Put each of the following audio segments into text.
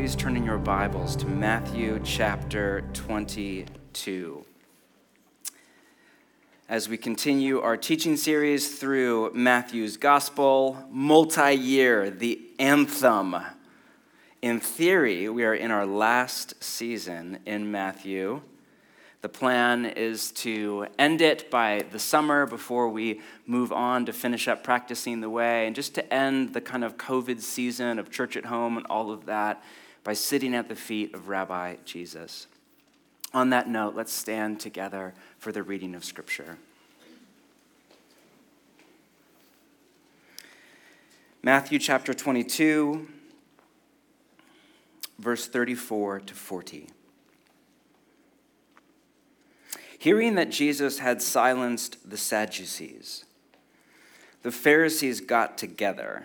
please turn in your Bibles to Matthew chapter 22. As we continue our teaching series through Matthew's Gospel, multi year, the anthem. In theory, we are in our last season in Matthew. The plan is to end it by the summer before we move on to finish up practicing the way, and just to end the kind of COVID season of church at home and all of that by sitting at the feet of Rabbi Jesus. On that note, let's stand together for the reading of Scripture. Matthew chapter 22, verse 34 to 40. Hearing that Jesus had silenced the Sadducees, the Pharisees got together.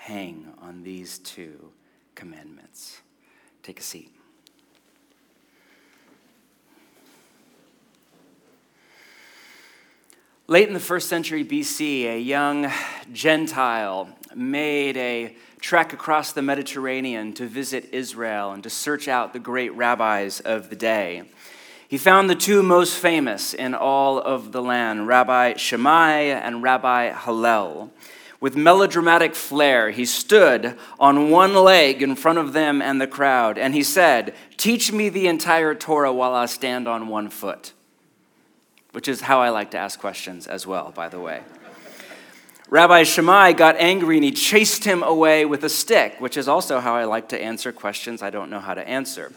hang on these two commandments. Take a seat. Late in the first century BC, a young Gentile made a trek across the Mediterranean to visit Israel and to search out the great rabbis of the day. He found the two most famous in all of the land, Rabbi Shammai and Rabbi Hillel. With melodramatic flair, he stood on one leg in front of them and the crowd, and he said, Teach me the entire Torah while I stand on one foot. Which is how I like to ask questions as well, by the way. Rabbi Shammai got angry and he chased him away with a stick, which is also how I like to answer questions I don't know how to answer.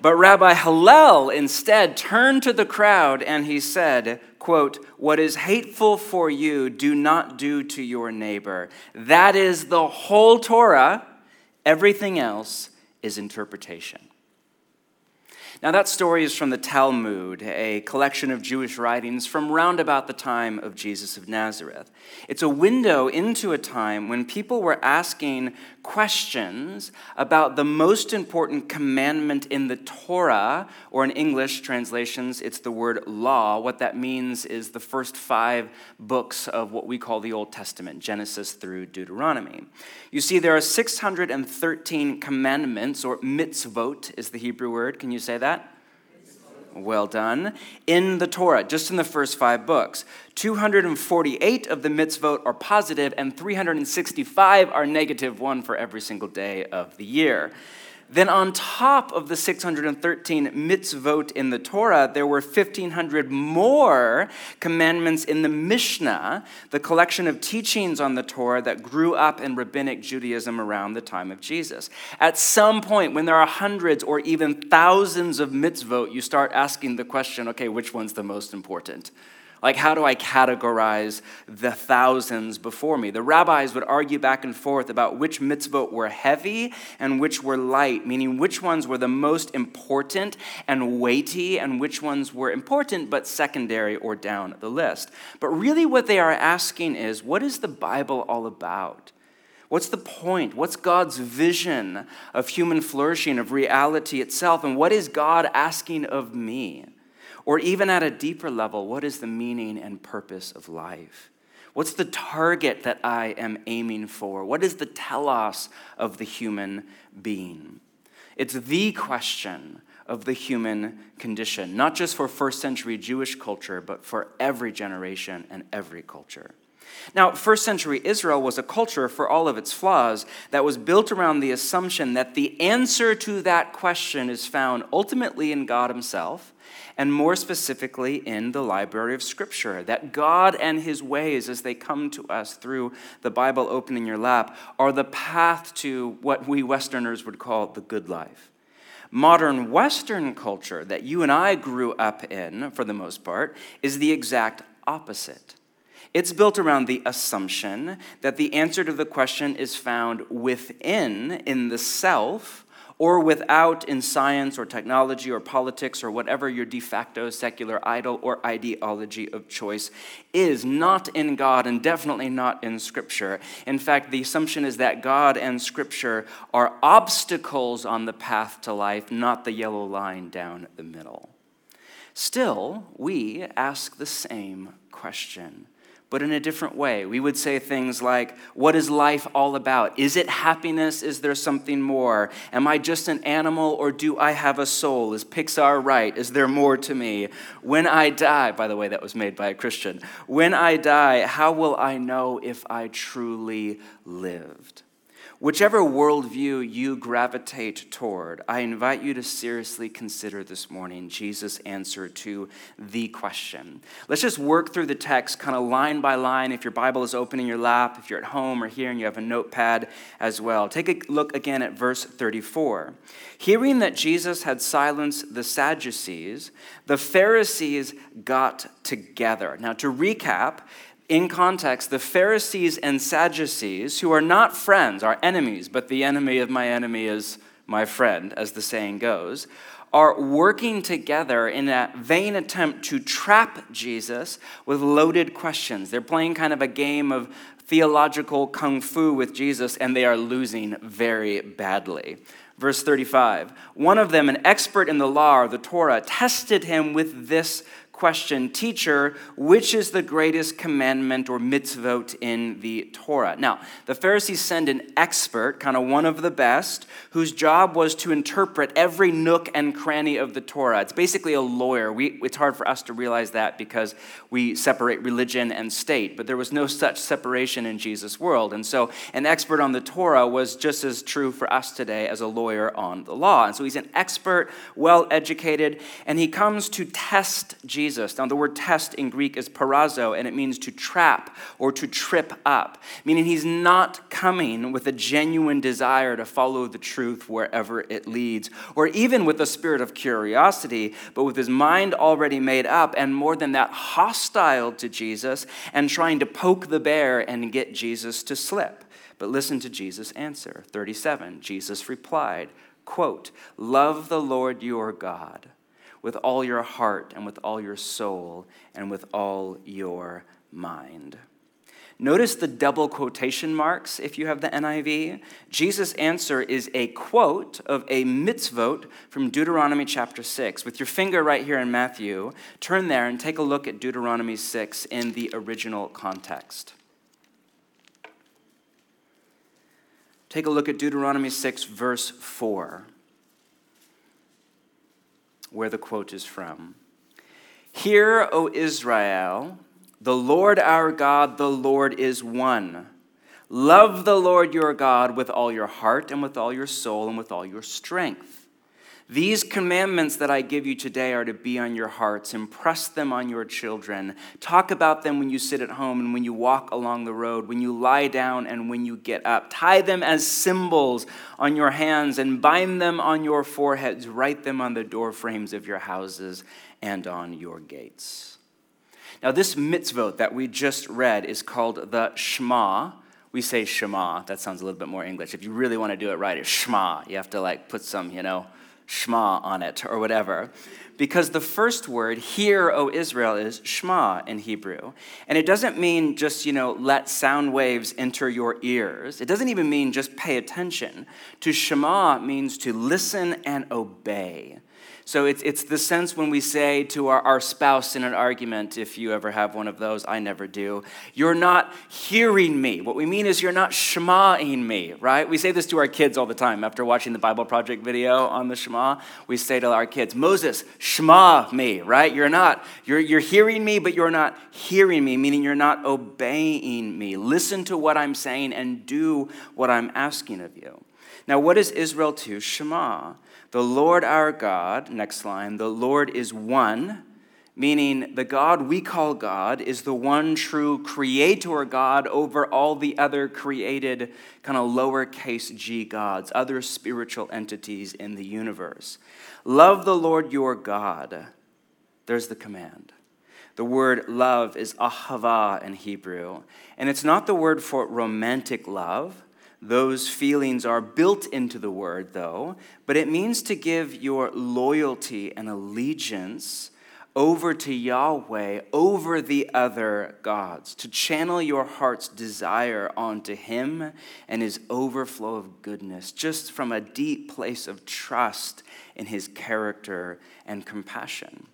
But Rabbi Hillel instead turned to the crowd and he said, quote, What is hateful for you, do not do to your neighbor. That is the whole Torah. Everything else is interpretation. Now, that story is from the Talmud, a collection of Jewish writings from round about the time of Jesus of Nazareth. It's a window into a time when people were asking questions about the most important commandment in the Torah, or in English translations, it's the word law. What that means is the first five books of what we call the Old Testament, Genesis through Deuteronomy. You see, there are 613 commandments, or mitzvot is the Hebrew word. Can you say that? Well done. In the Torah, just in the first five books. 248 of the mitzvot are positive, and 365 are negative, one for every single day of the year. Then, on top of the 613 mitzvot in the Torah, there were 1,500 more commandments in the Mishnah, the collection of teachings on the Torah that grew up in rabbinic Judaism around the time of Jesus. At some point, when there are hundreds or even thousands of mitzvot, you start asking the question okay, which one's the most important? Like, how do I categorize the thousands before me? The rabbis would argue back and forth about which mitzvot were heavy and which were light, meaning which ones were the most important and weighty, and which ones were important but secondary or down the list. But really, what they are asking is what is the Bible all about? What's the point? What's God's vision of human flourishing, of reality itself? And what is God asking of me? Or even at a deeper level, what is the meaning and purpose of life? What's the target that I am aiming for? What is the telos of the human being? It's the question of the human condition, not just for first century Jewish culture, but for every generation and every culture. Now, first century Israel was a culture, for all of its flaws, that was built around the assumption that the answer to that question is found ultimately in God Himself and more specifically in the library of Scripture. That God and His ways, as they come to us through the Bible open in your lap, are the path to what we Westerners would call the good life. Modern Western culture that you and I grew up in, for the most part, is the exact opposite. It's built around the assumption that the answer to the question is found within, in the self, or without in science or technology or politics or whatever your de facto secular idol or ideology of choice is, not in God and definitely not in Scripture. In fact, the assumption is that God and Scripture are obstacles on the path to life, not the yellow line down the middle. Still, we ask the same question but in a different way. We would say things like, What is life all about? Is it happiness? Is there something more? Am I just an animal or do I have a soul? Is Pixar right? Is there more to me? When I die, by the way, that was made by a Christian. When I die, how will I know if I truly lived? Whichever worldview you gravitate toward, I invite you to seriously consider this morning Jesus' answer to the question. Let's just work through the text kind of line by line. If your Bible is open in your lap, if you're at home or here and you have a notepad as well. Take a look again at verse 34. Hearing that Jesus had silenced the Sadducees, the Pharisees got together. Now, to recap, in context, the Pharisees and Sadducees, who are not friends, are enemies, but the enemy of my enemy is my friend, as the saying goes, are working together in a vain attempt to trap Jesus with loaded questions. They're playing kind of a game of theological kung fu with Jesus, and they are losing very badly. Verse 35 One of them, an expert in the law or the Torah, tested him with this question, Teacher, which is the greatest commandment or mitzvot in the Torah? Now, the Pharisees send an expert, kind of one of the best, whose job was to interpret every nook and cranny of the Torah. It's basically a lawyer. We, it's hard for us to realize that because we separate religion and state, but there was no such separation in Jesus' world. And so, an expert on the Torah was just as true for us today as a lawyer on the law. And so, he's an expert, well educated, and he comes to test Jesus Jesus. Now, the word test in Greek is peirazo, and it means to trap or to trip up, meaning he's not coming with a genuine desire to follow the truth wherever it leads, or even with a spirit of curiosity, but with his mind already made up, and more than that, hostile to Jesus and trying to poke the bear and get Jesus to slip. But listen to Jesus' answer. 37. Jesus replied, quote, Love the Lord your God with all your heart and with all your soul and with all your mind. Notice the double quotation marks if you have the NIV. Jesus' answer is a quote of a mitzvot from Deuteronomy chapter 6. With your finger right here in Matthew, turn there and take a look at Deuteronomy 6 in the original context. Take a look at Deuteronomy 6, verse 4 where the quote is from. Hear, O Israel, the Lord our God, the Lord is one. Love the Lord your God with all your heart and with all your soul and with all your strength. These commandments that I give you today are to be on your hearts. Impress them on your children. Talk about them when you sit at home and when you walk along the road, when you lie down and when you get up. Tie them as symbols on your hands and bind them on your foreheads. Write them on the door frames of your houses and on your gates. Now, this mitzvot that we just read is called the Shema. We say Shema. That sounds a little bit more English. If you really want to do it right, it's Shema. You have to like put some, you know, Shema on it or whatever. Because the first word, hear, O Israel, is Shema in Hebrew. And it doesn't mean just, you know, let sound waves enter your ears. It doesn't even mean just pay attention. To Shema means to listen and obey. So it's, it's the sense when we say to our, our spouse in an argument, if you ever have one of those, I never do, you're not hearing me. What we mean is you're not shemaing me, right? We say this to our kids all the time after watching the Bible Project video on the Shema. We say to our kids, Moses, shema me, right? You're not, you're, you're hearing me, but you're not hearing me, meaning you're not obeying me. Listen to what I'm saying and do what I'm asking of you. Now, what is Israel to? Shema. The Lord our God, next line, the Lord is one, meaning the God we call God is the one true creator God over all the other created, kind of lowercase g gods, other spiritual entities in the universe. Love the Lord your God. There's the command. The word love is ahava in Hebrew, and it's not the word for romantic love Those feelings are built into the word, though, but it means to give your loyalty and allegiance over to Yahweh over the other gods, to channel your heart's desire onto Him and His overflow of goodness, just from a deep place of trust in His character and compassion.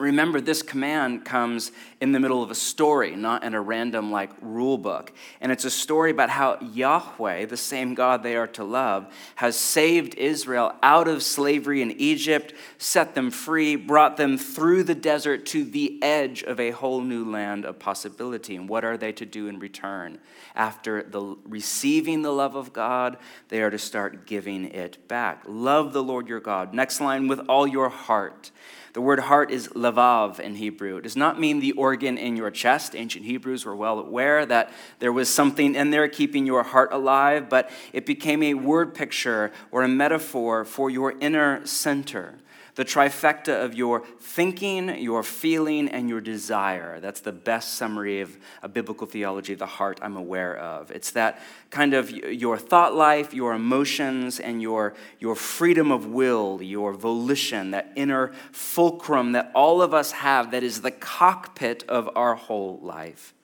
Remember, this command comes in the middle of a story, not in a random like rule book. And it's a story about how Yahweh, the same God they are to love, has saved Israel out of slavery in Egypt, set them free, brought them through the desert to the edge of a whole new land of possibility. And what are they to do in return? After the, receiving the love of God, they are to start giving it back. Love the Lord your God. Next line, with all your heart. The word heart is levav in Hebrew. It does not mean the organ in your chest. Ancient Hebrews were well aware that there was something in there keeping your heart alive, but it became a word picture or a metaphor for your inner center the trifecta of your thinking, your feeling, and your desire. That's the best summary of a biblical theology of the heart I'm aware of. It's that kind of your thought life, your emotions, and your, your freedom of will, your volition, that inner fulcrum that all of us have that is the cockpit of our whole life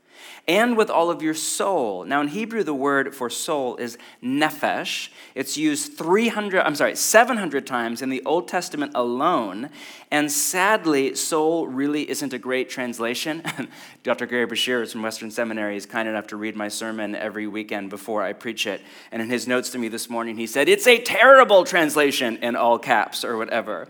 and with all of your soul. Now, in Hebrew, the word for soul is nephesh. It's used 300, I'm sorry, 700 times in the Old Testament alone. And sadly, soul really isn't a great translation. Dr. Gerry Breshears is from Western Seminary. He's kind enough to read my sermon every weekend before I preach it. And in his notes to me this morning, he said, It's a terrible translation in all caps or whatever.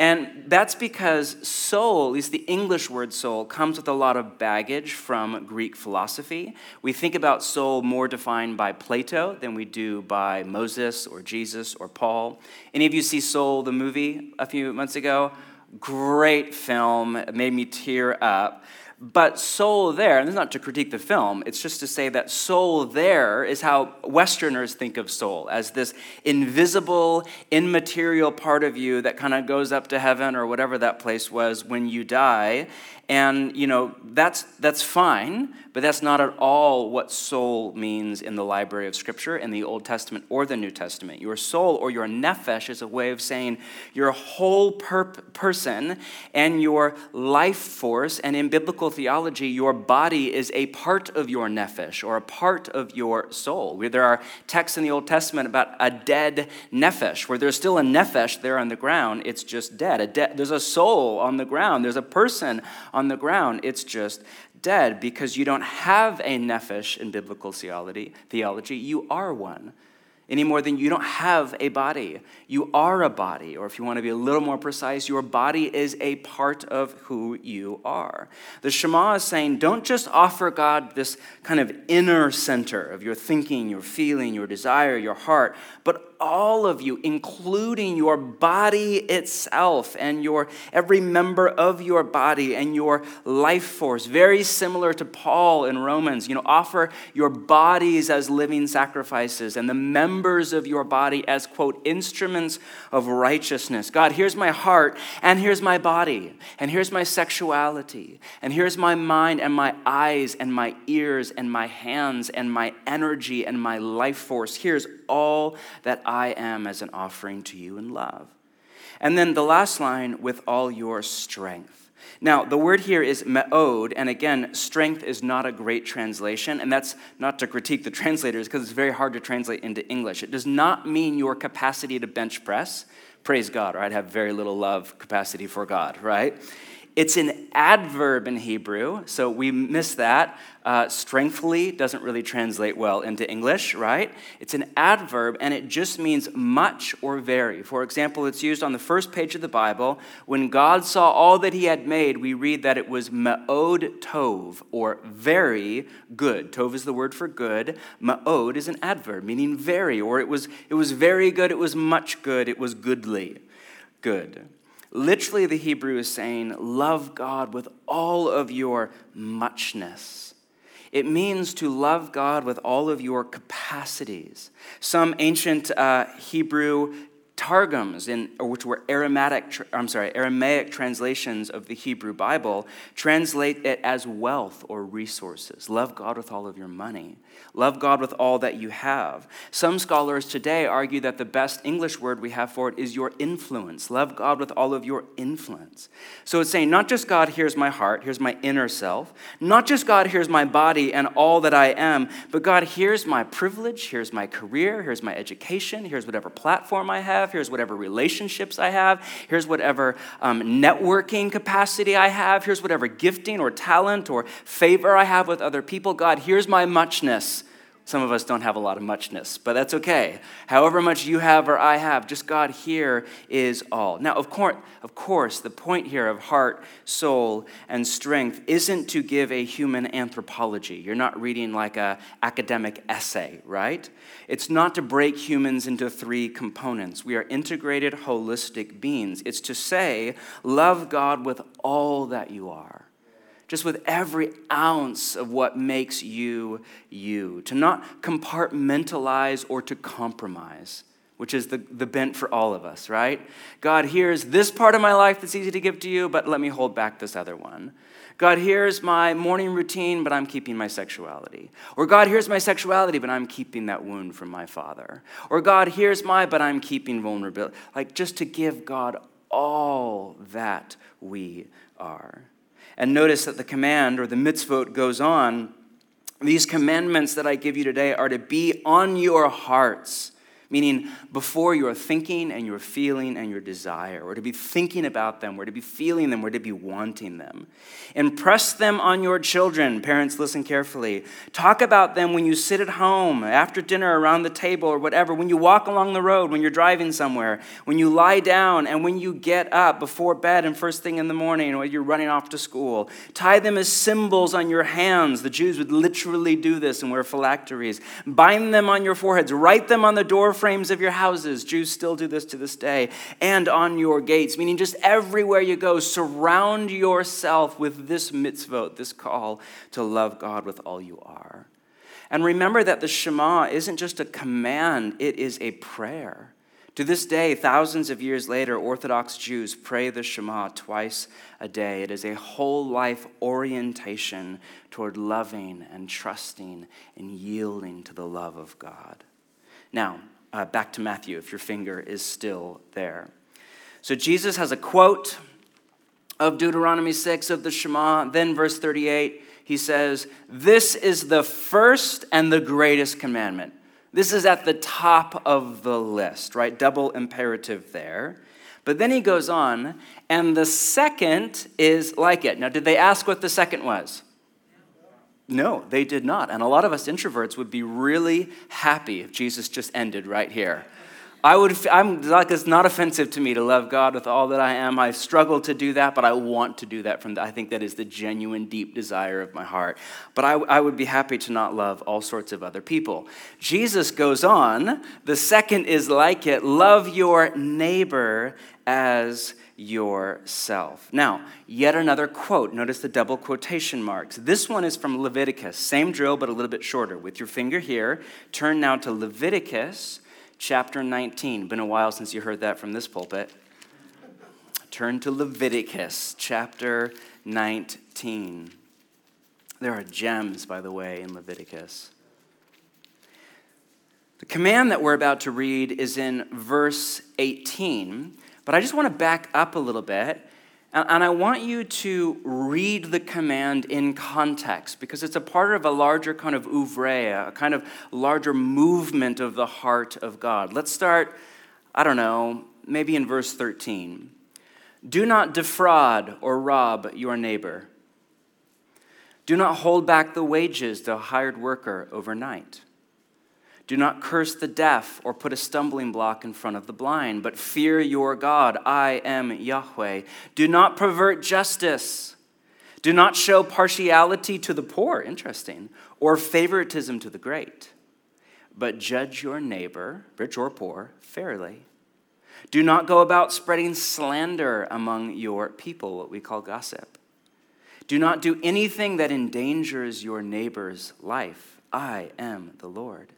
And that's because soul, at least the English word soul, comes with a lot of baggage from Greek philosophy. We think about soul more defined by Plato than we do by Moses or Jesus or Paul. Any of you see Soul, the movie, a few months ago? Great film, it made me tear up. But soul there, and this is not to critique the film, it's just to say that soul there is how Westerners think of soul as this invisible, immaterial part of you that kind of goes up to heaven or whatever that place was when you die. And, you know, that's, that's fine, but that's not at all what soul means in the library of Scripture, in the Old Testament or the New Testament. Your soul or your nephesh is a way of saying your whole per- person and your life force. And in biblical theology, your body is a part of your nephesh or a part of your soul. There are texts in the Old Testament about a dead nephesh, where there's still a nephesh there on the ground, it's just dead. A de- there's a soul on the ground, there's a person on the ground, it's just dead because you don't have a nephesh in biblical. Theology, you are one any more than you don't have a body. You are a body, or if you want to be a little more precise, your body is a part of who you are. The Shema is saying, don't just offer God this kind of inner center of your thinking, your feeling, your desire, your heart, but all of you, including your body itself and your every member of your body and your life force. Very similar to Paul in Romans. You know, offer your bodies as living sacrifices and the members of your body as, quote, instruments of righteousness. God, here's my heart and here's my body and here's my sexuality and here's my mind and my eyes and my ears and my hands and my energy and my life force. Here's all that I am as an offering to you in love. And then the last line, with all your strength. Now, the word here is me'od, and again, strength is not a great translation, and that's not to critique the translators because it's very hard to translate into English. It does not mean your capacity to bench press. Praise God, or I'd have very little love capacity for God, right? It's an adverb in Hebrew, so we miss that. Uh, strengthfully doesn't really translate well into English, right? It's an adverb and it just means much or very. For example, it's used on the first page of the Bible. When God saw all that he had made, we read that it was ma'od tov, or very good. Tov is the word for good. Ma'od is an adverb, meaning very, or it was, it was very good, it was much good, it was goodly. Good. Literally, the Hebrew is saying, Love God with all of your muchness. It means to love God with all of your capacities. Some ancient uh, Hebrew Targums, in, which were Aramaic, I'm sorry, Aramaic translations of the Hebrew Bible, translate it as wealth or resources. Love God with all of your money. Love God with all that you have. Some scholars today argue that the best English word we have for it is your influence. Love God with all of your influence. So it's saying, not just God hears my heart, here's my inner self, not just God hears my body and all that I am, but God hears my privilege, here's my career, here's my education, here's whatever platform I have, here's whatever relationships I have, here's whatever um, networking capacity I have, here's whatever gifting or talent or favor I have with other people. God here's my muchness. Some of us don't have a lot of muchness, but that's okay. However much you have or I have, just God here is all. Now, of course, of course, the point here of heart, soul, and strength isn't to give a human anthropology. You're not reading like a academic essay, right? It's not to break humans into three components. We are integrated, holistic beings. It's to say, love God with all that you are just with every ounce of what makes you you, to not compartmentalize or to compromise, which is the, the bent for all of us, right? God, here's this part of my life that's easy to give to you, but let me hold back this other one. God, here's my morning routine, but I'm keeping my sexuality. Or God, here's my sexuality, but I'm keeping that wound from my father. Or God, here's my, but I'm keeping vulnerability. Like just to give God all that we are. And notice that the command or the mitzvot goes on. These commandments that I give you today are to be on your hearts meaning before your thinking and your feeling and your desire. We're to be thinking about them, we're to be feeling them, we're to be wanting them. Impress them on your children. Parents, listen carefully. Talk about them when you sit at home, after dinner, around the table, or whatever, when you walk along the road, when you're driving somewhere, when you lie down, and when you get up before bed and first thing in the morning, or you're running off to school. Tie them as symbols on your hands. The Jews would literally do this and wear phylacteries. Bind them on your foreheads. Write them on the door frames of your houses. Jews still do this to this day. And on your gates, meaning just everywhere you go, surround yourself with this mitzvot, this call to love God with all you are. And remember that the Shema isn't just a command, it is a prayer. To this day, thousands of years later, Orthodox Jews pray the Shema twice a day. It is a whole life orientation toward loving and trusting and yielding to the love of God. Now, uh, back to Matthew, if your finger is still there. So Jesus has a quote of Deuteronomy 6 of the Shema. Then, verse 38, he says, This is the first and the greatest commandment. This is at the top of the list, right? Double imperative there. But then he goes on, and the second is like it. Now, did they ask what the second was? No, they did not. And a lot of us introverts would be really happy if Jesus just ended right here. I would, I'm like, it's not offensive to me to love God with all that I am. I struggle to do that, but I want to do that from the, I think that is the genuine, deep desire of my heart. But I, I would be happy to not love all sorts of other people. Jesus goes on, the second is like it love your neighbor as yourself. Now, yet another quote. Notice the double quotation marks. This one is from Leviticus. Same drill, but a little bit shorter. With your finger here, turn now to Leviticus chapter 19. Been a while since you heard that from this pulpit. Turn to Leviticus chapter 19. There are gems, by the way, in Leviticus. The command that we're about to read is in verse 18, but I just want to back up a little bit and I want you to read the command in context because it's a part of a larger kind of oeuvre, a kind of larger movement of the heart of God. Let's start, I don't know, maybe in verse 13. Do not defraud or rob your neighbor. Do not hold back the wages to a hired worker overnight. Do not curse the deaf or put a stumbling block in front of the blind, but fear your God. I am Yahweh. Do not pervert justice. Do not show partiality to the poor, interesting, or favoritism to the great, but judge your neighbor, rich or poor, fairly. Do not go about spreading slander among your people, what we call gossip. Do not do anything that endangers your neighbor's life. I am the Lord.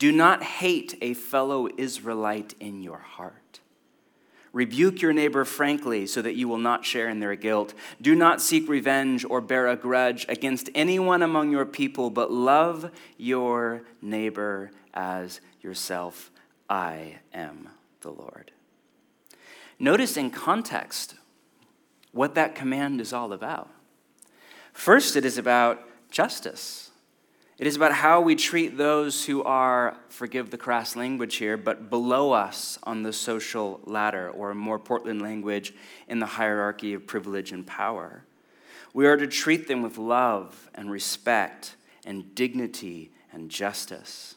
Do not hate a fellow Israelite in your heart. Rebuke your neighbor frankly so that you will not share in their guilt. Do not seek revenge or bear a grudge against anyone among your people, but love your neighbor as yourself. I am the Lord. Notice in context what that command is all about. First, it is about justice. It is about how we treat those who are, forgive the crass language here, but below us on the social ladder, or more Portland language, in the hierarchy of privilege and power. We are to treat them with love and respect and dignity and justice.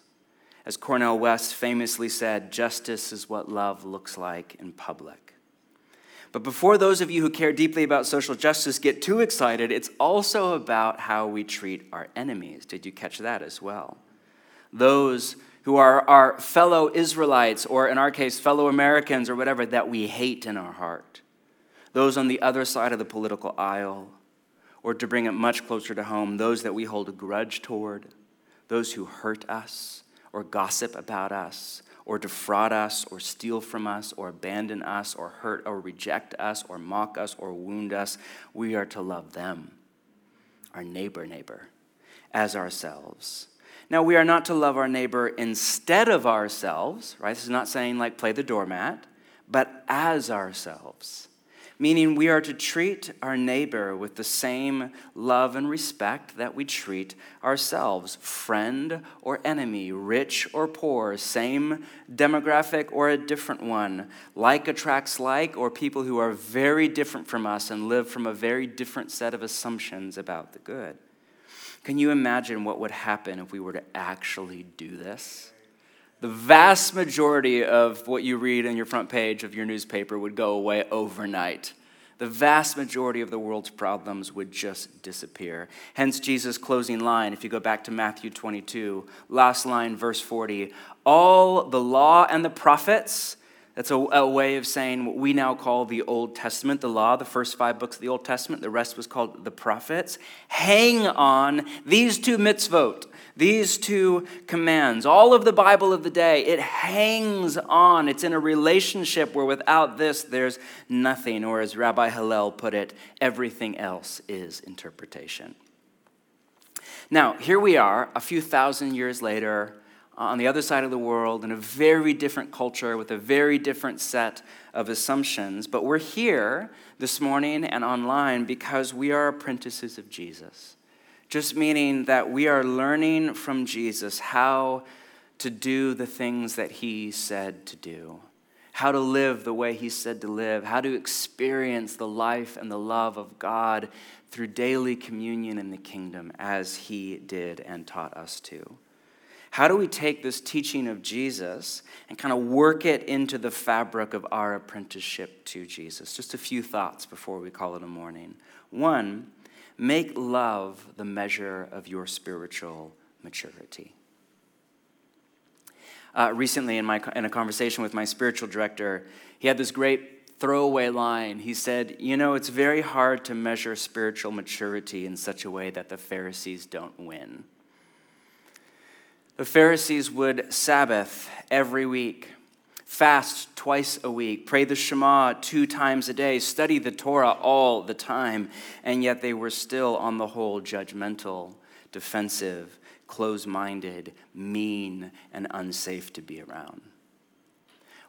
As Cornel West famously said, justice is what love looks like in public. But before those of you who care deeply about social justice get too excited, it's also about how we treat our enemies. Did you catch that as well? Those who are our fellow Israelites, or in our case, fellow Americans, or whatever, that we hate in our heart. Those on the other side of the political aisle, or to bring it much closer to home, those that we hold a grudge toward, those who hurt us or gossip about us, or defraud us or steal from us or abandon us or hurt or reject us or mock us or wound us, we are to love them, our neighbor, neighbor, as ourselves. Now, we are not to love our neighbor instead of ourselves, right? This is not saying like play the doormat, but as ourselves meaning we are to treat our neighbor with the same love and respect that we treat ourselves, friend or enemy, rich or poor, same demographic or a different one, like attracts like, or people who are very different from us and live from a very different set of assumptions about the good. Can you imagine what would happen if we were to actually do this? The vast majority of what you read on your front page of your newspaper would go away overnight. The vast majority of the world's problems would just disappear. Hence, Jesus' closing line, if you go back to Matthew 22, last line, verse 40 all the law and the prophets that's a, a, way of saying what we now call the Old Testament, the law, the first five books of the Old Testament. The rest was called the prophets. Hang on these two mitzvot, these two commands. All of the Bible of the day, it hangs on. It's in a relationship where without this, there's nothing. Or as Rabbi Hillel put it, everything else is interpretation. Now, here we are, a few thousand years later Uh, on the other side of the world in a very different culture with a very different set of assumptions. But we're here this morning and online because we are apprentices of Jesus. Just meaning that we are learning from Jesus how to do the things that he said to do, how to live the way he said to live, how to experience the life and the love of God through daily communion in the kingdom as he did and taught us to. How do we take this teaching of Jesus and kind of work it into the fabric of our apprenticeship to Jesus? Just a few thoughts before we call it a morning. One, make love the measure of your spiritual maturity. Uh, recently, in, my, in a conversation with my spiritual director, he had this great throwaway line. He said, You know, it's very hard to measure spiritual maturity in such a way that the Pharisees don't win. The Pharisees would Sabbath every week, fast twice a week, pray the Shema two times a day, study the Torah all the time, and yet they were still, on the whole, judgmental, defensive, close minded, mean, and unsafe to be around.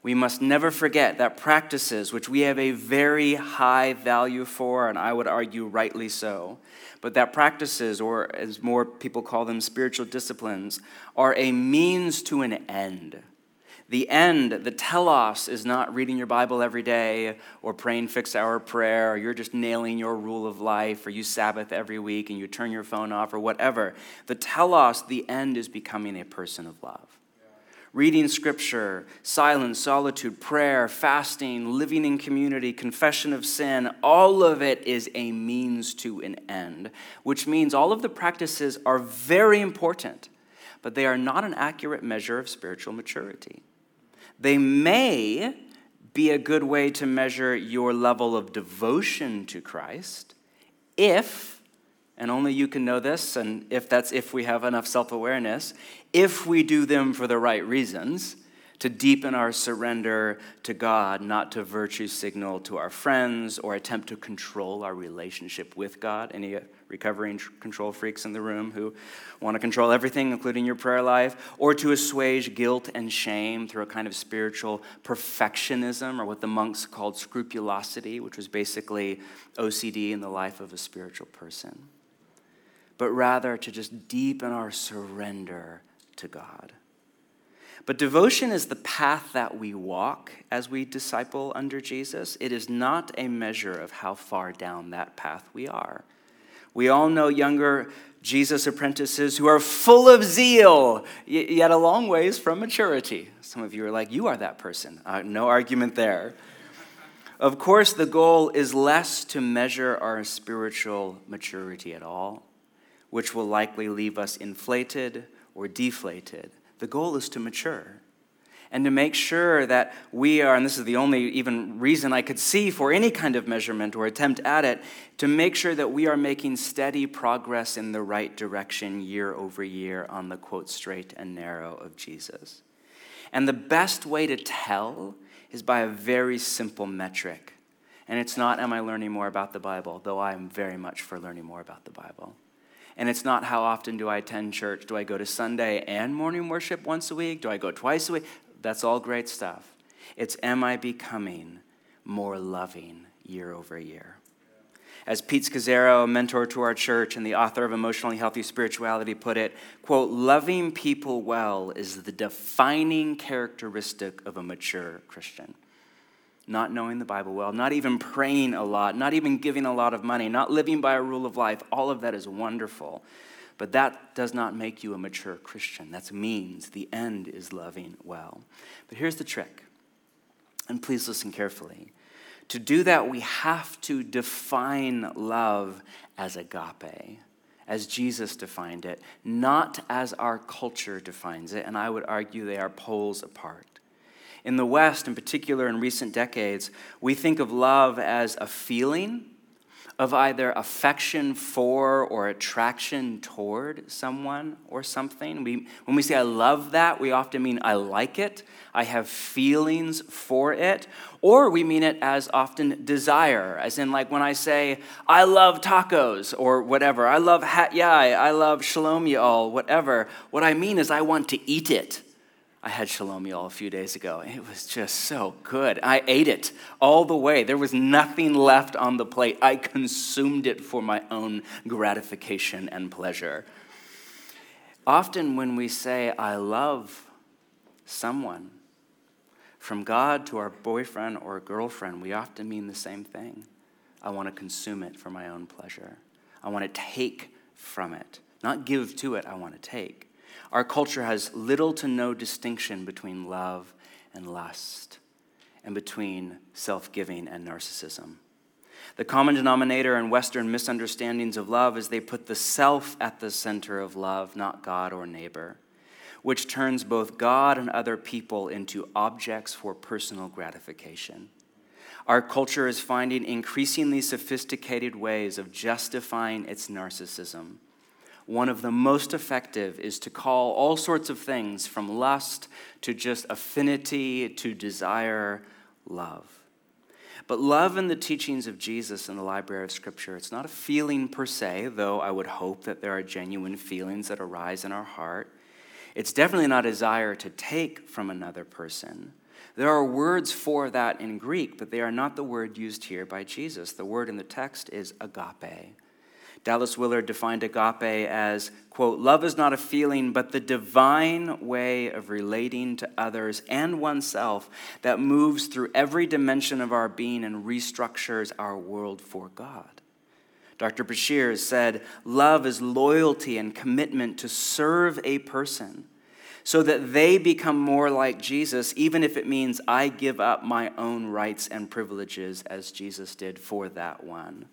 We must never forget that practices, which we have a very high value for, and I would argue rightly so, but that practices, or as more people call them, spiritual disciplines, are a means to an end. The end, the telos, is not reading your Bible every day or praying fixed hour prayer, or you're just nailing your rule of life, or you Sabbath every week and you turn your phone off, or whatever. The telos, the end, is becoming a person of love reading scripture, silence, solitude, prayer, fasting, living in community, confession of sin, all of it is a means to an end, which means all of the practices are very important, but they are not an accurate measure of spiritual maturity. They may be a good way to measure your level of devotion to Christ if and only you can know this, and if that's if we have enough self awareness, if we do them for the right reasons, to deepen our surrender to God, not to virtue signal to our friends or attempt to control our relationship with God. Any recovering control freaks in the room who want to control everything, including your prayer life, or to assuage guilt and shame through a kind of spiritual perfectionism, or what the monks called scrupulosity, which was basically OCD in the life of a spiritual person but rather to just deepen our surrender to God. But devotion is the path that we walk as we disciple under Jesus. It is not a measure of how far down that path we are. We all know younger Jesus apprentices who are full of zeal, yet a long ways from maturity. Some of you are like, You are that person. Uh, no argument there. Of course, the goal is less to measure our spiritual maturity at all which will likely leave us inflated or deflated. The goal is to mature and to make sure that we are, and this is the only even reason I could see for any kind of measurement or attempt at it, to make sure that we are making steady progress in the right direction year over year on the quote, straight and narrow of Jesus. And the best way to tell is by a very simple metric. And it's not, am I learning more about the Bible, though I am very much for learning more about the Bible. And it's not how often do I attend church? Do I go to Sunday and morning worship once a week? Do I go twice a week? That's all great stuff. It's am I becoming more loving year over year? As Pete Scazzero, a mentor to our church and the author of Emotionally Healthy Spirituality, put it, quote, loving people well is the defining characteristic of a mature Christian not knowing the Bible well, not even praying a lot, not even giving a lot of money, not living by a rule of life, all of that is wonderful. But that does not make you a mature Christian. That's means. The end is loving well. But here's the trick, and please listen carefully. To do that, we have to define love as agape, as Jesus defined it, not as our culture defines it. And I would argue they are poles apart. In the West, in particular in recent decades, we think of love as a feeling of either affection for or attraction toward someone or something. We, when we say I love that, we often mean I like it, I have feelings for it, or we mean it as often desire, as in like when I say I love tacos or whatever, I love hat yai, I love shalom y'all, whatever. What I mean is I want to eat it. I had shalom y'all a few days ago. It was just so good. I ate it all the way. There was nothing left on the plate. I consumed it for my own gratification and pleasure. Often, when we say, I love someone, from God to our boyfriend or girlfriend, we often mean the same thing. I want to consume it for my own pleasure. I want to take from it, not give to it, I want to take. Our culture has little to no distinction between love and lust, and between self giving and narcissism. The common denominator in Western misunderstandings of love is they put the self at the center of love, not God or neighbor, which turns both God and other people into objects for personal gratification. Our culture is finding increasingly sophisticated ways of justifying its narcissism one of the most effective is to call all sorts of things from lust to just affinity to desire love. But love in the teachings of Jesus in the library of Scripture, it's not a feeling per se, though I would hope that there are genuine feelings that arise in our heart. It's definitely not a desire to take from another person. There are words for that in Greek, but they are not the word used here by Jesus. The word in the text is agape. Dallas Willard defined agape as, quote, love is not a feeling, but the divine way of relating to others and oneself that moves through every dimension of our being and restructures our world for God. Dr. Breshears said, Love is loyalty and commitment to serve a person so that they become more like Jesus, even if it means I give up my own rights and privileges as Jesus did for that one.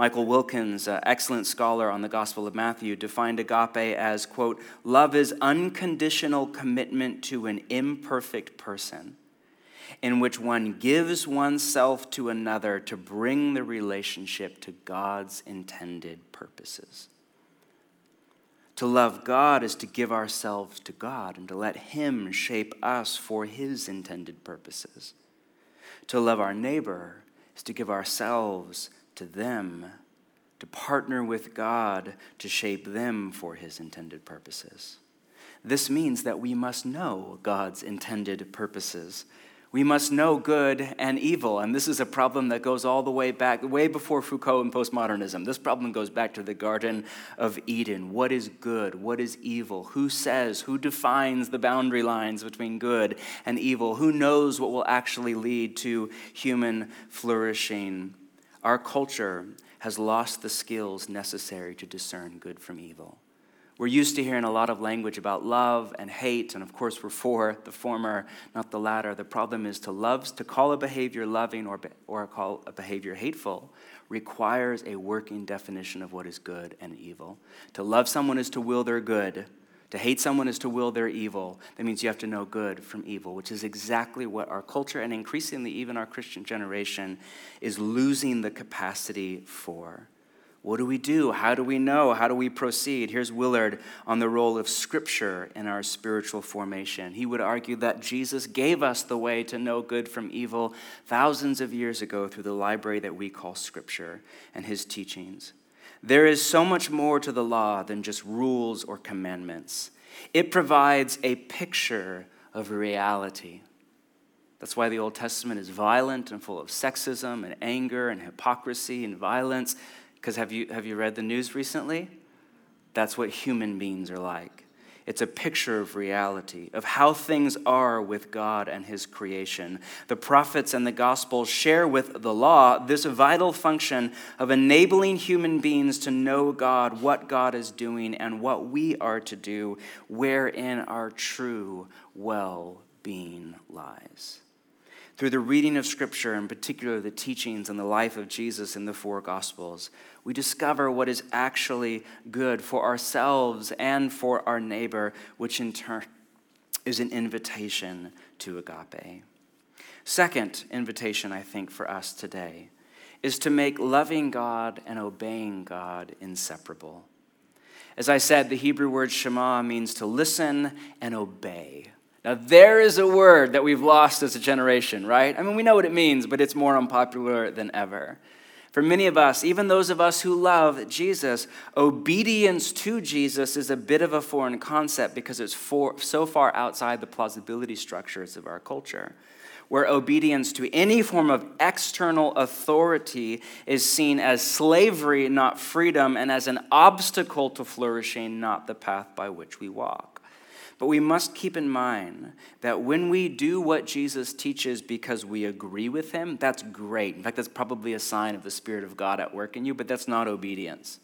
Michael Wilkins, an excellent scholar on the Gospel of Matthew, defined agape as, quote, love is unconditional commitment to an imperfect person. in which one gives oneself to another to bring the relationship to God's intended purposes. To love God is to give ourselves to God and to let Him shape us for His intended purposes. To love our neighbor is to give ourselves to them, to partner with God to shape them for His intended purposes. This means that we must know God's intended purposes we must know good and evil. And this is a problem that goes all the way back, way before Foucault and postmodernism. This problem goes back to the Garden of Eden. What is good? What is evil? Who says? Who defines the boundary lines between good and evil? Who knows what will actually lead to human flourishing? Our culture has lost the skills necessary to discern good from evil. We're used to hearing a lot of language about love and hate, and of course, we're for the former, not the latter. The problem is to love, to call a behavior loving or, or call a behavior hateful requires a working definition of what is good and evil. To love someone is to will their good. To hate someone is to will their evil. That means you have to know good from evil, which is exactly what our culture and increasingly even our Christian generation is losing the capacity for. What do we do? How do we know? How do we proceed? Here's Willard on the role of Scripture in our spiritual formation. He would argue that Jesus gave us the way to know good from evil thousands of years ago through the library that we call Scripture and his teachings. There is so much more to the law than just rules or commandments, it provides a picture of reality. That's why the Old Testament is violent and full of sexism and anger and hypocrisy and violence. Because have you, have you read the news recently? That's what human beings are like. It's a picture of reality, of how things are with God and His creation. The prophets and the Gospels share with the law this vital function of enabling human beings to know God, what God is doing, and what we are to do, wherein our true well being lies. Through the reading of Scripture, in particular the teachings and the life of Jesus in the four Gospels, we discover what is actually good for ourselves and for our neighbor, which in turn is an invitation to agape. Second invitation, I think, for us today is to make loving God and obeying God inseparable. As I said, the Hebrew word Shema means to listen and obey. Now, there is a word that we've lost as a generation, right? I mean, we know what it means, but it's more unpopular than ever. For many of us, even those of us who love Jesus, obedience to Jesus is a bit of a foreign concept because it's for, so far outside the plausibility structures of our culture, where obedience to any form of external authority is seen as slavery, not freedom, and as an obstacle to flourishing, not the path by which we walk. But we must keep in mind that when we do what Jesus teaches because we agree with him, that's great. In fact, that's probably a sign of the Spirit of God at work in you, but that's not obedience.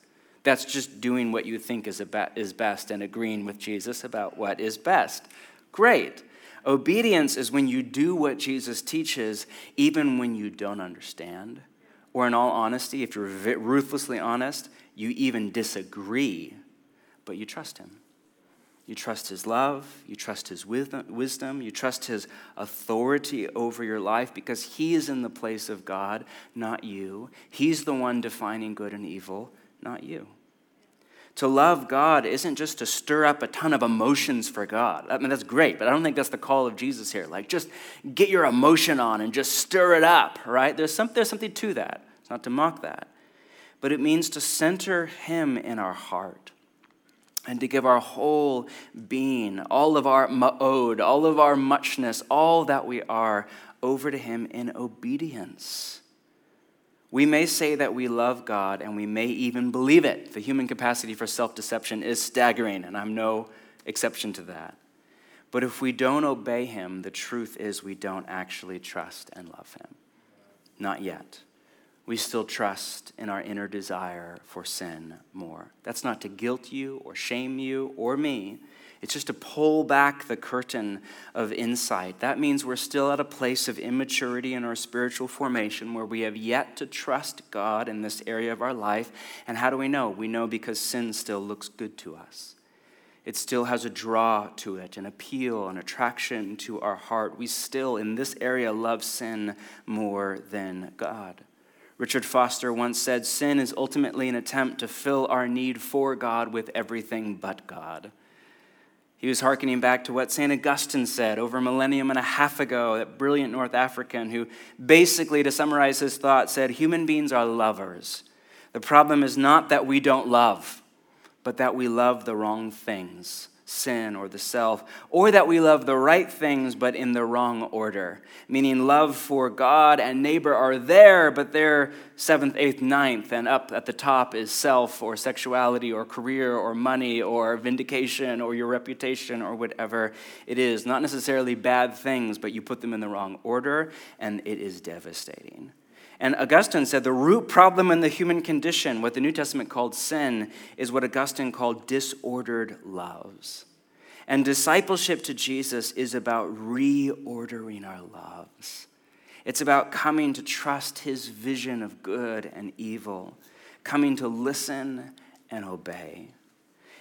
That's just doing what you think is, is best and agreeing with Jesus about what is best. Great. Obedience is when you do what Jesus teaches, even when you don't understand. Or, in all honesty, if you're ruthlessly honest, you even disagree, but you trust him. You trust his love, you trust his wisdom, you trust his authority over your life because he is in the place of God, not you. He's the one defining good and evil, not you. To love God isn't just to stir up a ton of emotions for God. I mean, that's great, but I don't think that's the call of Jesus here. Like, just get your emotion on and just stir it up, right? There's, some, there's something to that. It's not to mock that. But it means to center Him in our heart and to give our whole being, all of our ma'od, all of our muchness, all that we are, over to Him in obedience. We may say that we love God and we may even believe it. The human capacity for self deception is staggering, and I'm no exception to that. But if we don't obey Him, the truth is we don't actually trust and love Him. Not yet we still trust in our inner desire for sin more. That's not to guilt you or shame you or me. It's just to pull back the curtain of insight. That means we're still at a place of immaturity in our spiritual formation where we have yet to trust God in this area of our life. And how do we know? We know because sin still looks good to us. It still has a draw to it, an appeal, an attraction to our heart. We still, in this area, love sin more than God. Richard Foster once said Sin is ultimately an attempt to fill our need for God with everything but God. He was hearkening back to what St. Augustine said over a millennium and a half ago, that brilliant North African who basically, to summarize his thought, said human beings are lovers. The problem is not that we don't love, but that we love the wrong things sin or the self, or that we love the right things but in the wrong order. Meaning, love for God and neighbor are there, but they're seventh, eighth, ninth, and up at the top is self or sexuality or career or money or vindication or your reputation or whatever it is. Not necessarily bad things, but you put them in the wrong order, and it is devastating. And Augustine said the root problem in the human condition, what the New Testament called sin, is what Augustine called disordered loves. And discipleship to Jesus is about reordering our loves. It's about coming to trust his vision of good and evil, coming to listen and obey.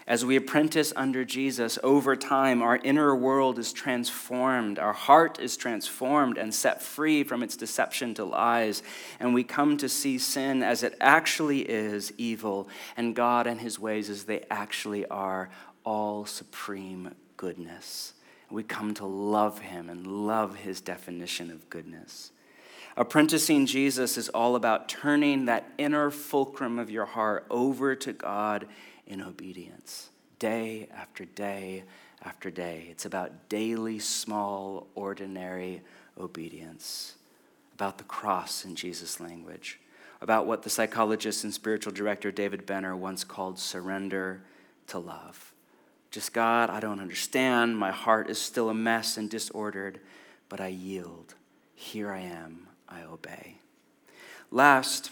As we apprentice under Jesus, over time, our inner world is transformed. Our heart is transformed and set free from its deception to lies. And we come to see sin as it actually is evil, and God and his ways as they actually are all supreme goodness. We come to love him and love his definition of goodness. Apprenticing Jesus is all about turning that inner fulcrum of your heart over to God in obedience, day after day after day. It's about daily, small, ordinary obedience, about the cross in Jesus' language, about what the psychologist and spiritual director David Benner once called surrender to love. Just God, I don't understand. My heart is still a mess and disordered, but I yield. Here I am. I obey. Last,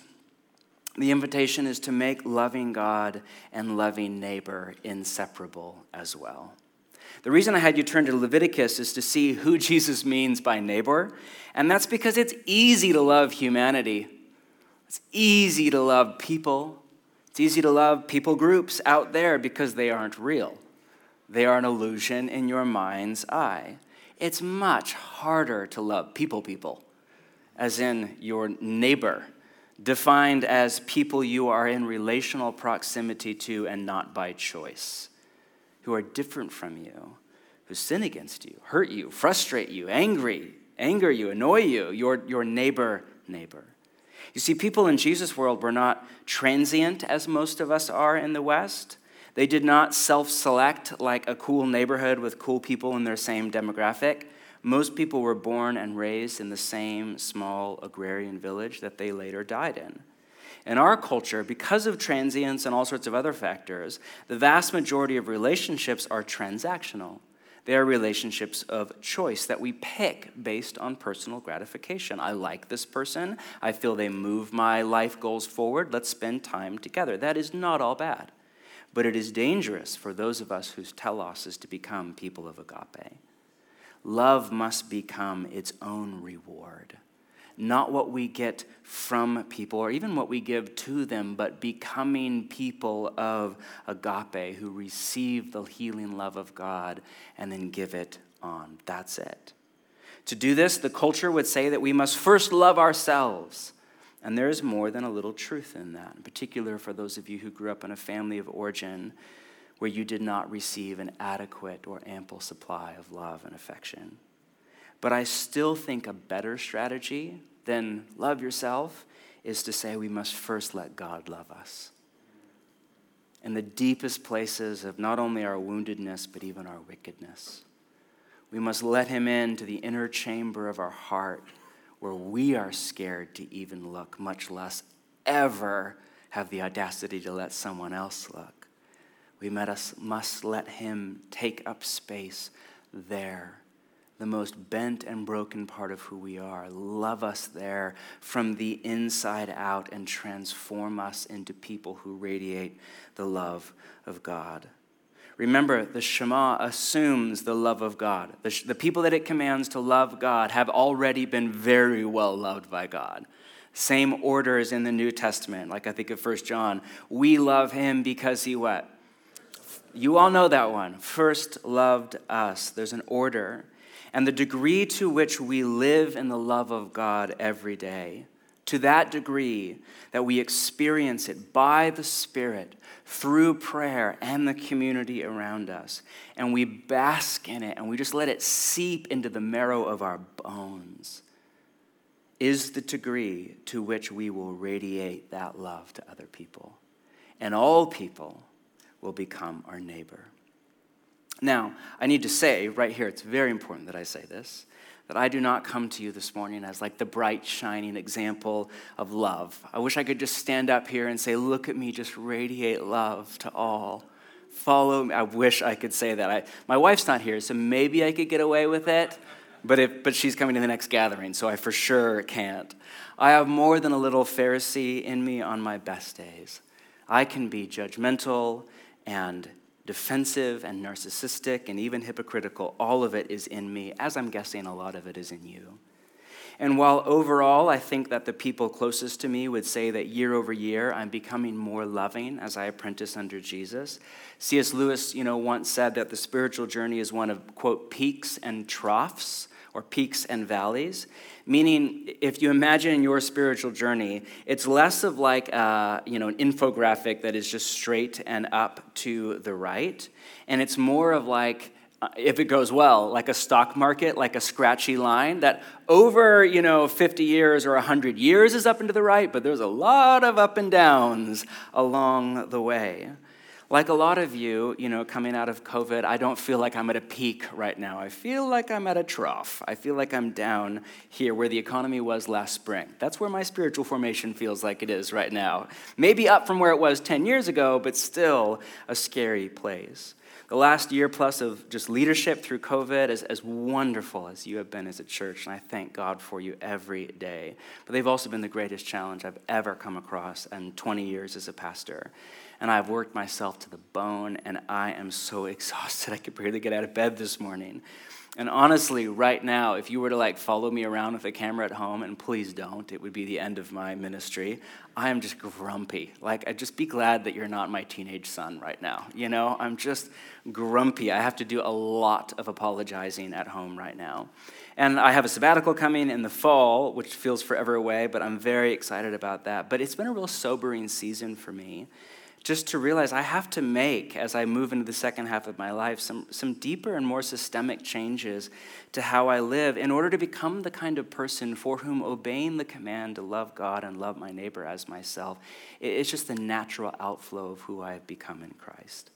the invitation is to make loving God and loving neighbor inseparable as well. The reason I had you turn to Leviticus is to see who Jesus means by neighbor, and that's because it's easy to love humanity. It's easy to love people. It's easy to love people groups out there because they aren't real. They are an illusion in your mind's eye. It's much harder to love people, people, as in your neighbor defined as people you are in relational proximity to and not by choice, who are different from you, who sin against you, hurt you, frustrate you, angry, anger you, annoy you, your, your neighbor, neighbor. You see, people in Jesus' world were not transient as most of us are in the West. They did not self select like a cool neighborhood with cool people in their same demographic. Most people were born and raised in the same small agrarian village that they later died in. In our culture, because of transience and all sorts of other factors, the vast majority of relationships are transactional. They are relationships of choice that we pick based on personal gratification. I like this person. I feel they move my life goals forward. Let's spend time together. That is not all bad. But it is dangerous for those of us whose telos is to become people of agape love must become its own reward. Not what we get from people or even what we give to them, but becoming people of agape who receive the healing love of God and then give it on. That's it. To do this, the culture would say that we must first love ourselves. And there is more than a little truth in that, in particular for those of you who grew up in a family of origin where you did not receive an adequate or ample supply of love and affection. But I still think a better strategy than love yourself is to say we must first let God love us. In the deepest places of not only our woundedness, but even our wickedness. We must let Him into the inner chamber of our heart where we are scared to even look, much less ever have the audacity to let someone else look. We must let Him take up space there, the most bent and broken part of who we are. Love us there from the inside out and transform us into people who radiate the love of God. Remember, the Shema assumes the love of God. The, the people that it commands to love God have already been very well loved by God. Same order in the New Testament, like I think of First John. We love him because he what? You all know that one. First loved us. There's an order. And the degree to which we live in the love of God every day, to that degree that we experience it by the Spirit through prayer and the community around us, and we bask in it and we just let it seep into the marrow of our bones, is the degree to which we will radiate that love to other people. And all people will become our neighbor. Now, I need to say right here, it's very important that I say this that I do not come to you this morning as like the bright, shining example of love. I wish I could just stand up here and say, Look at me, just radiate love to all. Follow me. I wish I could say that. I, my wife's not here, so maybe I could get away with it, but, if, but she's coming to the next gathering, so I for sure can't. I have more than a little Pharisee in me on my best days. I can be judgmental and defensive and narcissistic and even hypocritical, all of it is in me, as I'm guessing a lot of it is in you. And while overall I think that the people closest to me would say that year over year I'm becoming more loving as I apprentice under Jesus, C.S. Lewis, you know, once said that the spiritual journey is one of quote peaks and troughs or peaks and valleys. Meaning, if you imagine your spiritual journey, it's less of like a, uh, you know, an infographic that is just straight and up to the right, and it's more of like, uh, if it goes well, like a stock market, like a scratchy line that over, you know, 50 years or 100 years is up and to the right, but there's a lot of up and downs along the way. Like a lot of you, you know, coming out of COVID, I don't feel like I'm at a peak right now. I feel like I'm at a trough. I feel like I'm down here where the economy was last spring. That's where my spiritual formation feels like it is right now. Maybe up from where it was 10 years ago, but still a scary place. The last year plus of just leadership through COVID is as wonderful as you have been as a church, and I thank God for you every day. But they've also been the greatest challenge I've ever come across in 20 years as a pastor and I've worked myself to the bone, and I am so exhausted. I could barely get out of bed this morning. And honestly, right now, if you were to like follow me around with a camera at home, and please don't, it would be the end of my ministry. I am just grumpy. Like, I'd just be glad that you're not my teenage son right now. You know, I'm just grumpy. I have to do a lot of apologizing at home right now. And I have a sabbatical coming in the fall, which feels forever away, but I'm very excited about that. But it's been a real sobering season for me just to realize I have to make, as I move into the second half of my life, some, some deeper and more systemic changes to how I live in order to become the kind of person for whom obeying the command to love God and love my neighbor as myself, it's just the natural outflow of who I have become in Christ.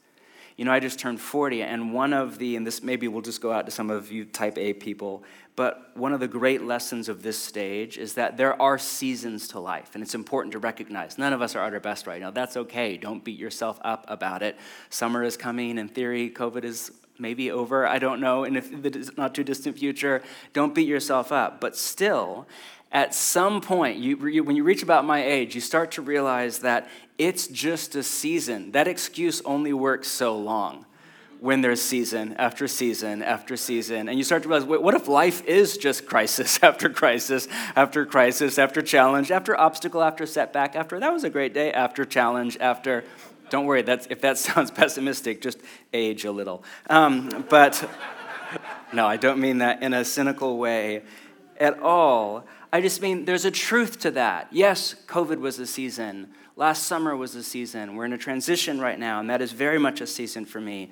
You know, I just turned 40, and one of the, and this maybe we'll just go out to some of you type A people, but one of the great lessons of this stage is that there are seasons to life, and it's important to recognize. None of us are at our best right now. That's okay. Don't beat yourself up about it. Summer is coming. In theory, COVID is maybe over. I don't know. And if it's not too distant future, don't beat yourself up. But still, at some point, you, when you reach about my age, you start to realize that it's just a season. That excuse only works so long when there's season after season after season. And you start to realize what if life is just crisis after crisis after crisis after challenge after obstacle after setback after that was a great day after challenge after. Don't worry, that's, if that sounds pessimistic, just age a little. Um, but no, I don't mean that in a cynical way at all. I just mean there's a truth to that. Yes, COVID was a season. Last summer was a season. We're in a transition right now, and that is very much a season for me.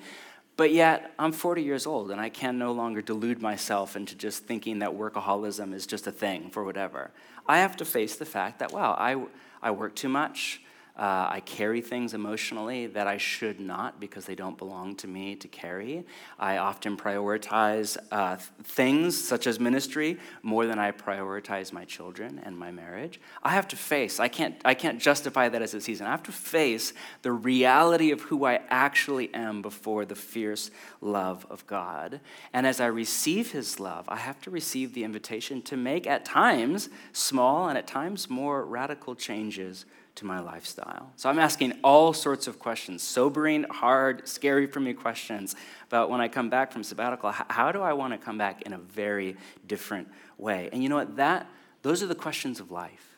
But yet, I'm 40 years old, and I can no longer delude myself into just thinking that workaholism is just a thing for whatever. I have to face the fact that, wow, I, I work too much. Uh, I carry things emotionally that I should not because they don't belong to me to carry. I often prioritize uh, things such as ministry more than I prioritize my children and my marriage. I have to face, I can't, I can't justify that as a season. I have to face the reality of who I actually am before the fierce love of God. And as I receive His love, I have to receive the invitation to make at times small and at times more radical changes to my lifestyle. So I'm asking all sorts of questions sobering, hard, scary for me questions about when I come back from sabbatical. How do I want to come back in a very different way? And you know what? That, those are the questions of life.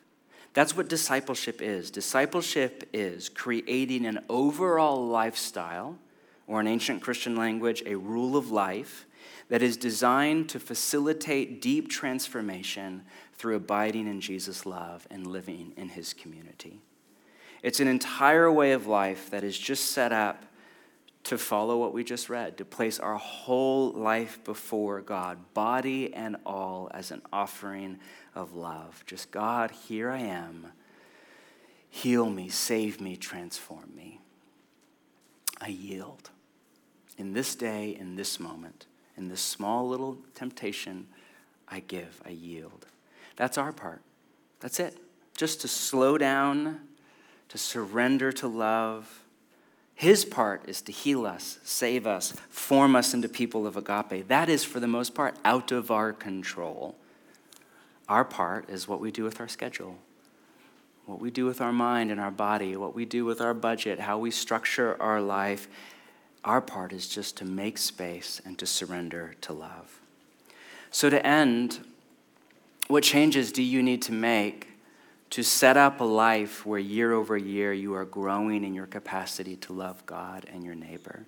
That's what discipleship is. Discipleship is creating an overall lifestyle or in ancient Christian language, a rule of life that is designed to facilitate deep transformation through abiding in Jesus' love and living in his community. It's an entire way of life that is just set up to follow what we just read, to place our whole life before God, body and all, as an offering of love. Just, God, here I am. Heal me, save me, transform me. I yield. In this day, in this moment, in this small little temptation, I give, I yield. That's our part. That's it. Just to slow down, to surrender to love. His part is to heal us, save us, form us into people of agape. That is, for the most part, out of our control. Our part is what we do with our schedule, what we do with our mind and our body, what we do with our budget, how we structure our life. Our part is just to make space and to surrender to love. So, to end, what changes do you need to make to set up a life where year over year you are growing in your capacity to love God and your neighbor?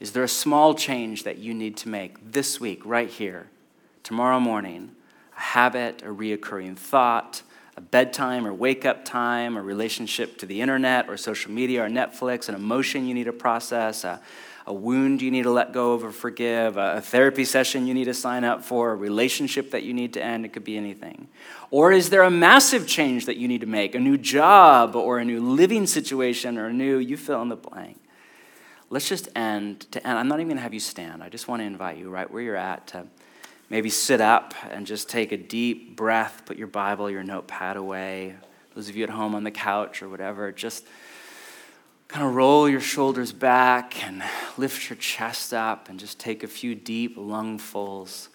Is there a small change that you need to make this week, right here, tomorrow morning? A habit, a reoccurring thought, a bedtime or wake up time, a relationship to the internet or social media or Netflix, an emotion you need to process, a, a wound you need to let go of or forgive, a, therapy session you need to sign up for, a relationship that you need to end. It could be anything. Or is there a massive change that you need to make, a new job or a new living situation or a new, you fill in the blank? Let's just end to end. I'm not even going to have you stand. I just want to invite you right where you're at to Maybe sit up and just take a deep breath, put your Bible, your notepad away. Those of you at home on the couch or whatever, just kind of roll your shoulders back and lift your chest up and just take a few deep lungfuls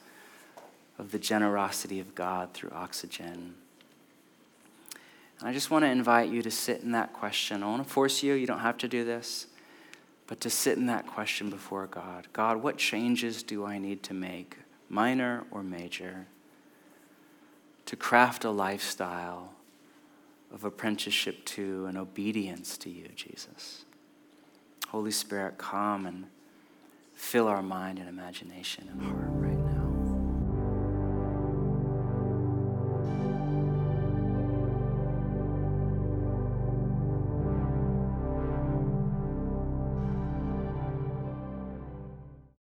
of the generosity of God through oxygen. And I just want to invite you to sit in that question. I want to force you, you don't have to do this, but to sit in that question before God. God, what changes do I need to make? minor or major, to craft a lifestyle of apprenticeship to and obedience to you, Jesus. Holy Spirit, come and fill our mind and imagination and heart.